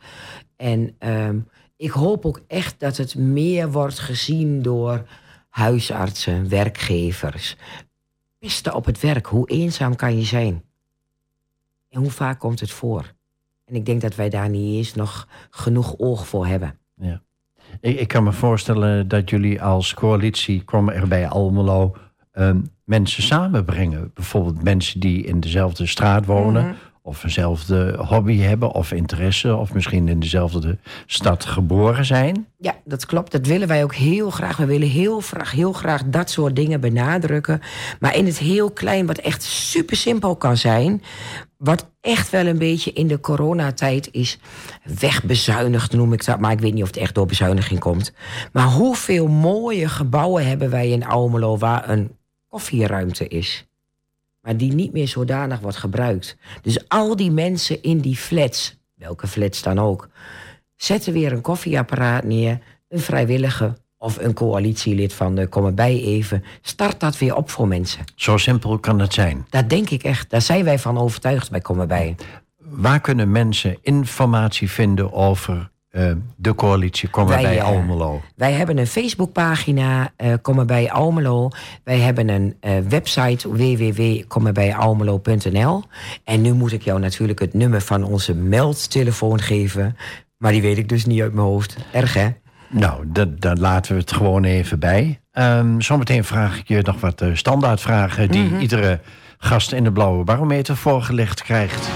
En ehm, ik hoop ook echt dat het meer wordt gezien door huisartsen, werkgevers. Pesten op het werk. Hoe eenzaam kan je zijn? En hoe vaak komt het voor? En ik denk dat wij daar niet eens nog genoeg oog voor hebben. Ik, ik kan me voorstellen dat jullie als coalitie... er bij Almelo ehm, mensen samenbrengen. Bijvoorbeeld mensen die in dezelfde straat wonen... Mhm. of eenzelfde hobby hebben of interesse... of misschien in dezelfde stad geboren zijn. Ja, dat klopt. Dat willen wij ook heel graag. We willen heel graag, heel graag dat soort dingen benadrukken. Maar in het heel klein, wat echt super simpel kan zijn. Wat echt wel een beetje in de coronatijd is wegbezuinigd, noem ik dat. Maar ik weet niet of het echt door bezuiniging komt. Maar hoeveel mooie gebouwen hebben wij in Almelo waar een koffieruimte is. Maar die niet meer zodanig wordt gebruikt. Dus al die mensen in die flats, welke flats dan ook, zetten weer een koffieapparaat neer, een vrijwillige of een coalitielid van de Kom erbij even, start dat weer op voor mensen. Zo simpel kan het zijn. Dat denk ik echt. Daar zijn wij van overtuigd bij Kom erbij. Waar kunnen mensen informatie vinden over eh, de coalitie Kom Wij, bij eh, Almelo? Wij hebben een Facebookpagina, eh Kom erbij Almelo. Wij hebben een eh, website www.komerbijalmelo.nl. En nu moet ik jou natuurlijk het nummer van onze meldtelefoon geven. Maar die weet ik dus niet uit mijn hoofd. Erg hè? Nou, dan laten we het gewoon even bij. Ehm, zometeen vraag ik je nog wat eh, standaardvragen... die Mhm. iedere gast in de Blauwe Barometer voorgelegd krijgt.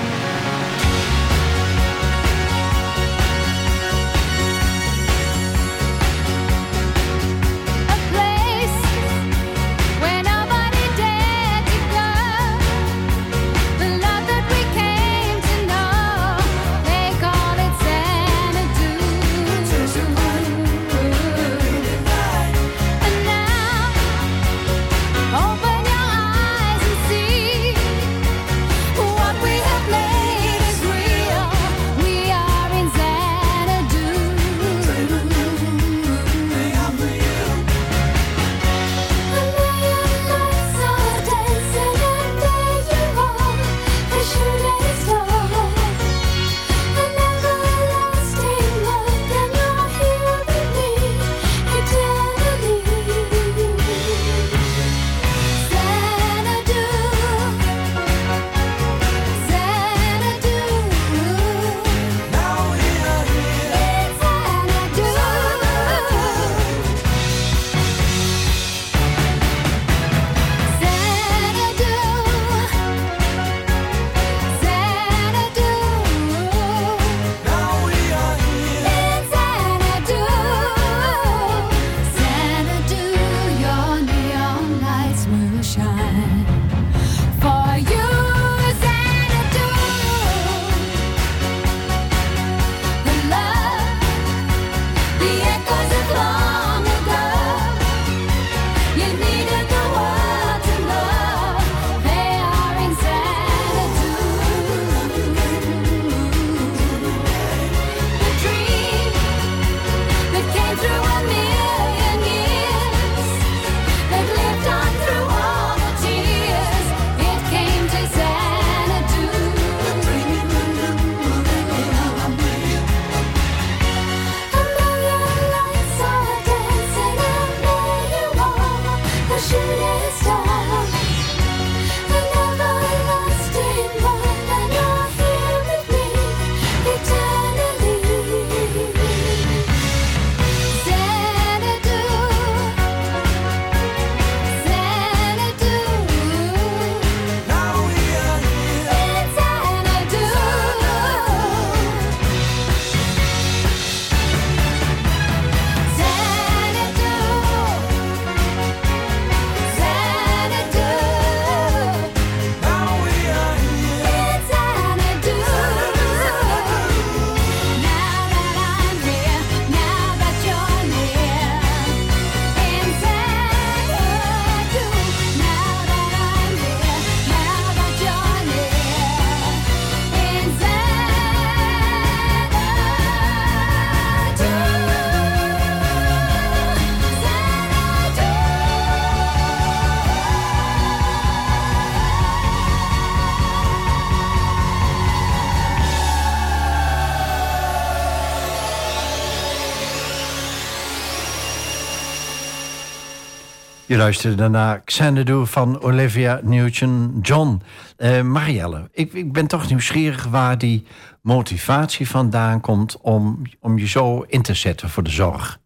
Luisterde naar Xanadu van Olivia Newton-John. Eh, Marielle, ik, ik ben toch nieuwsgierig waar die motivatie vandaan komt... Om, om je zo in te zetten voor de zorg.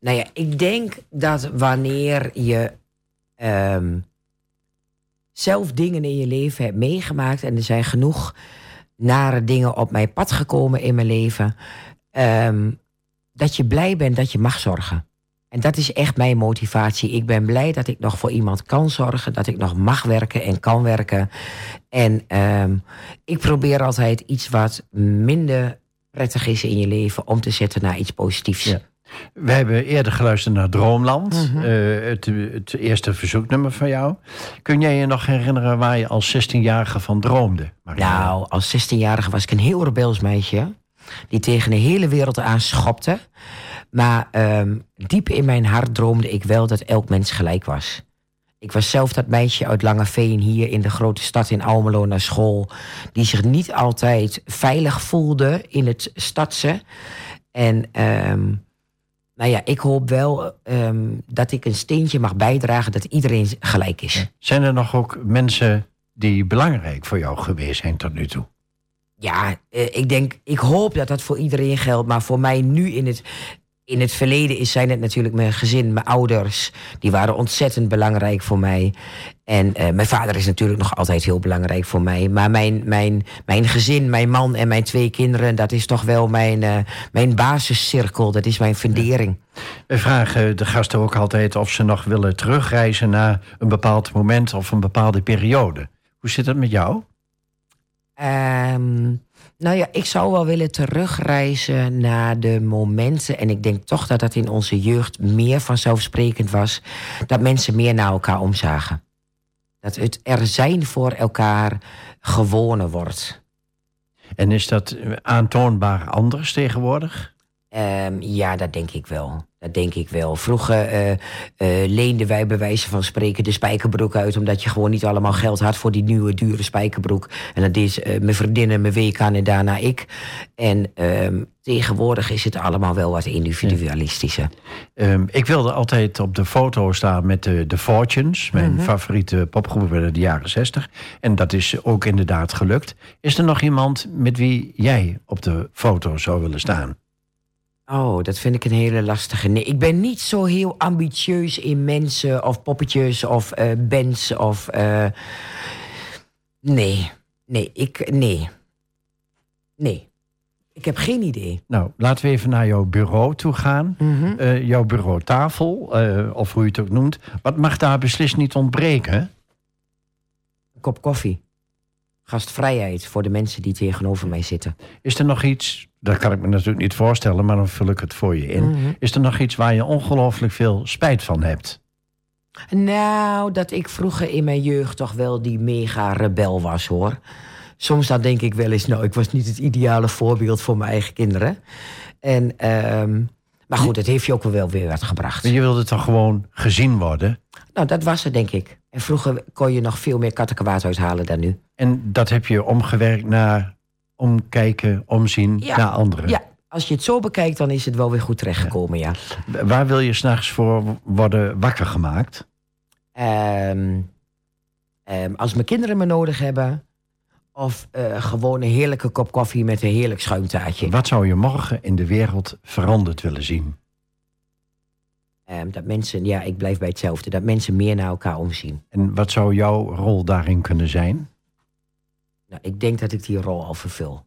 Nou ja, ik denk dat wanneer je ehm, zelf dingen in je leven hebt meegemaakt... en er zijn genoeg nare dingen op mijn pad gekomen in mijn leven... ehm, dat je blij bent dat je mag zorgen. En dat is echt mijn motivatie. Ik ben blij dat ik nog voor iemand kan zorgen, dat ik nog mag werken en kan werken. En ehm, ik probeer altijd iets wat minder prettig is in je leven om te zetten naar iets positiefs. Ja. We hebben eerder geluisterd naar Droomland, eh, het, het eerste verzoeknummer van jou. Kun jij je nog herinneren waar je als 16-jarige van droomde? Nou, als 16-jarige was ik een heel rebels meisje. Die tegen de hele wereld aanschopte. Maar ehm, diep in mijn hart droomde ik wel dat elk mens gelijk was. Ik was zelf dat meisje uit Langeveen hier in de grote stad in Almelo naar school. Die zich niet altijd veilig voelde in het stadse. En ehm, nou ja, ik hoop wel ehm, dat ik een steentje mag bijdragen dat iedereen gelijk is. Zijn er nog ook mensen die belangrijk voor jou geweest zijn tot nu toe? Ja, eh, ik denk, ik hoop dat dat voor iedereen geldt. Maar voor mij nu in het, in het verleden is, zijn het natuurlijk mijn gezin, mijn ouders. Die waren ontzettend belangrijk voor mij. En eh, mijn vader is natuurlijk nog altijd heel belangrijk voor mij. Maar mijn, mijn, mijn gezin, mijn man en mijn twee kinderen, dat is toch wel mijn, eh, mijn basiscirkel. Dat is mijn fundering. We vragen de gasten ook altijd of ze nog willen terugreizen naar een bepaald moment of een bepaalde periode. Hoe zit het met jou? Ehm, nou ja, ik zou wel willen terugreizen naar de momenten. En ik denk toch dat dat in onze jeugd meer vanzelfsprekend was. Dat mensen meer naar elkaar omzagen. Dat het er zijn voor elkaar gewonnen wordt. En is dat aantoonbaar anders tegenwoordig? Ehm, ja, dat denk ik wel. Dat denk ik wel. Vroeger eh, leenden wij bij wijze van spreken de spijkerbroek uit... omdat je gewoon niet allemaal geld had voor die nieuwe dure spijkerbroek. En dat is eh, mijn vriendinnen, mijn week aan en daarna ik. En ehm, tegenwoordig is het allemaal wel wat individualistischer. Ehm, ik wilde altijd op de foto staan met de, de Fortunes, mijn favoriete popgroep uit de jaren 60. En dat is ook inderdaad gelukt. Is er nog iemand met wie jij op de foto zou willen staan? Oh, dat vind ik een hele lastige. Nee, ik ben niet zo heel ambitieus in mensen of poppetjes of eh bands of. eh, nee, nee, ik. Nee. Nee. Ik heb geen idee. Nou, laten we even naar jouw bureau toe gaan. Eh, jouw bureautafel, of hoe je het ook noemt. Wat mag daar beslist niet ontbreken? Een kop koffie. Gastvrijheid voor de mensen die tegenover mij zitten. Is er nog iets, dat kan ik me natuurlijk niet voorstellen, maar dan vul ik het voor je in. Is er nog iets waar je ongelooflijk veel spijt van hebt? Nou, dat ik vroeger in mijn jeugd toch wel die mega rebel was hoor. Soms dan denk ik wel eens, nou, ik was niet het ideale voorbeeld voor mijn eigen kinderen. En, ehm, maar goed, het heeft je ook wel weer wat gebracht. Je wilde toch gewoon gezien worden? Nou, dat was het, denk ik. En vroeger kon je nog veel meer kattenkwaad uithalen dan nu. En dat heb je omgewerkt naar omkijken, omzien Ja. naar anderen. Ja, als je het zo bekijkt, dan is het wel weer goed terechtgekomen, ja. Waar wil je s'nachts voor worden wakker gemaakt? Ehm, ehm, als mijn kinderen me nodig hebben... of eh, gewoon een heerlijke kop koffie met een heerlijk schuimtaartje. Wat zou je morgen in de wereld veranderd willen zien? Ehm, dat mensen, ja, ik blijf bij hetzelfde. Dat mensen meer naar elkaar omzien. En wat zou jouw rol daarin kunnen zijn? Nou, ik denk dat ik die rol al vervul.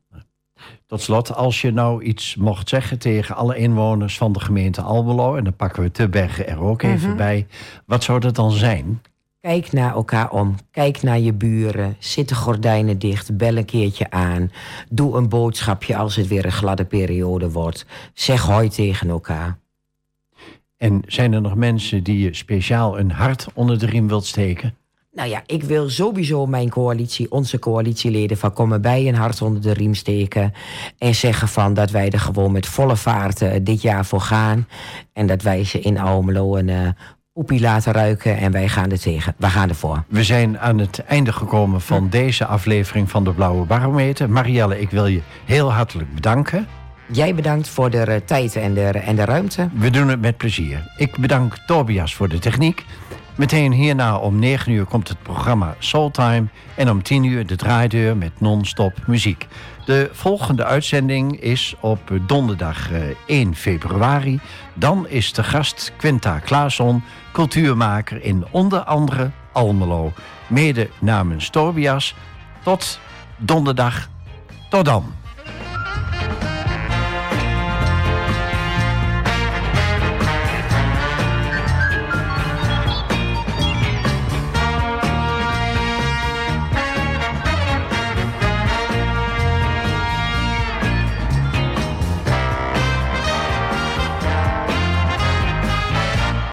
Tot slot, als je nou iets mocht zeggen tegen alle inwoners van de gemeente Almelo... en dan pakken we te Bergen er ook even bij... wat zou dat dan zijn? Kijk naar elkaar om. Kijk naar je buren. Zit de gordijnen dicht. Bel een keertje aan. Doe een boodschapje als het weer een gladde periode wordt. Zeg hoi tegen elkaar. En zijn er nog mensen die je speciaal een hart onder de riem wilt steken? Nou ja, ik wil sowieso mijn coalitie, onze coalitieleden van Kom erbij een hart onder de riem steken. En zeggen van dat wij er gewoon met volle vaart eh, dit jaar voor gaan. En dat wij ze in Almelo een eh poepie laten ruiken. En wij gaan er tegen. We gaan ervoor. We zijn aan het einde gekomen van deze aflevering van de Blauwe Barometer. Marielle, ik wil je heel hartelijk bedanken. Jij bedankt voor de eh, tijd en de, en de ruimte. We doen het met plezier. Ik bedank Tobias voor de techniek. Meteen hierna om 9 uur komt het programma Soultime. En om 10 uur de draaideur met non-stop muziek. De volgende uitzending is op donderdag eh, 1 februari. Dan is de gast Quinta Klaasson, cultuurmaker in onder andere Almelo. Mede namens Tobias. Tot donderdag. Tot dan.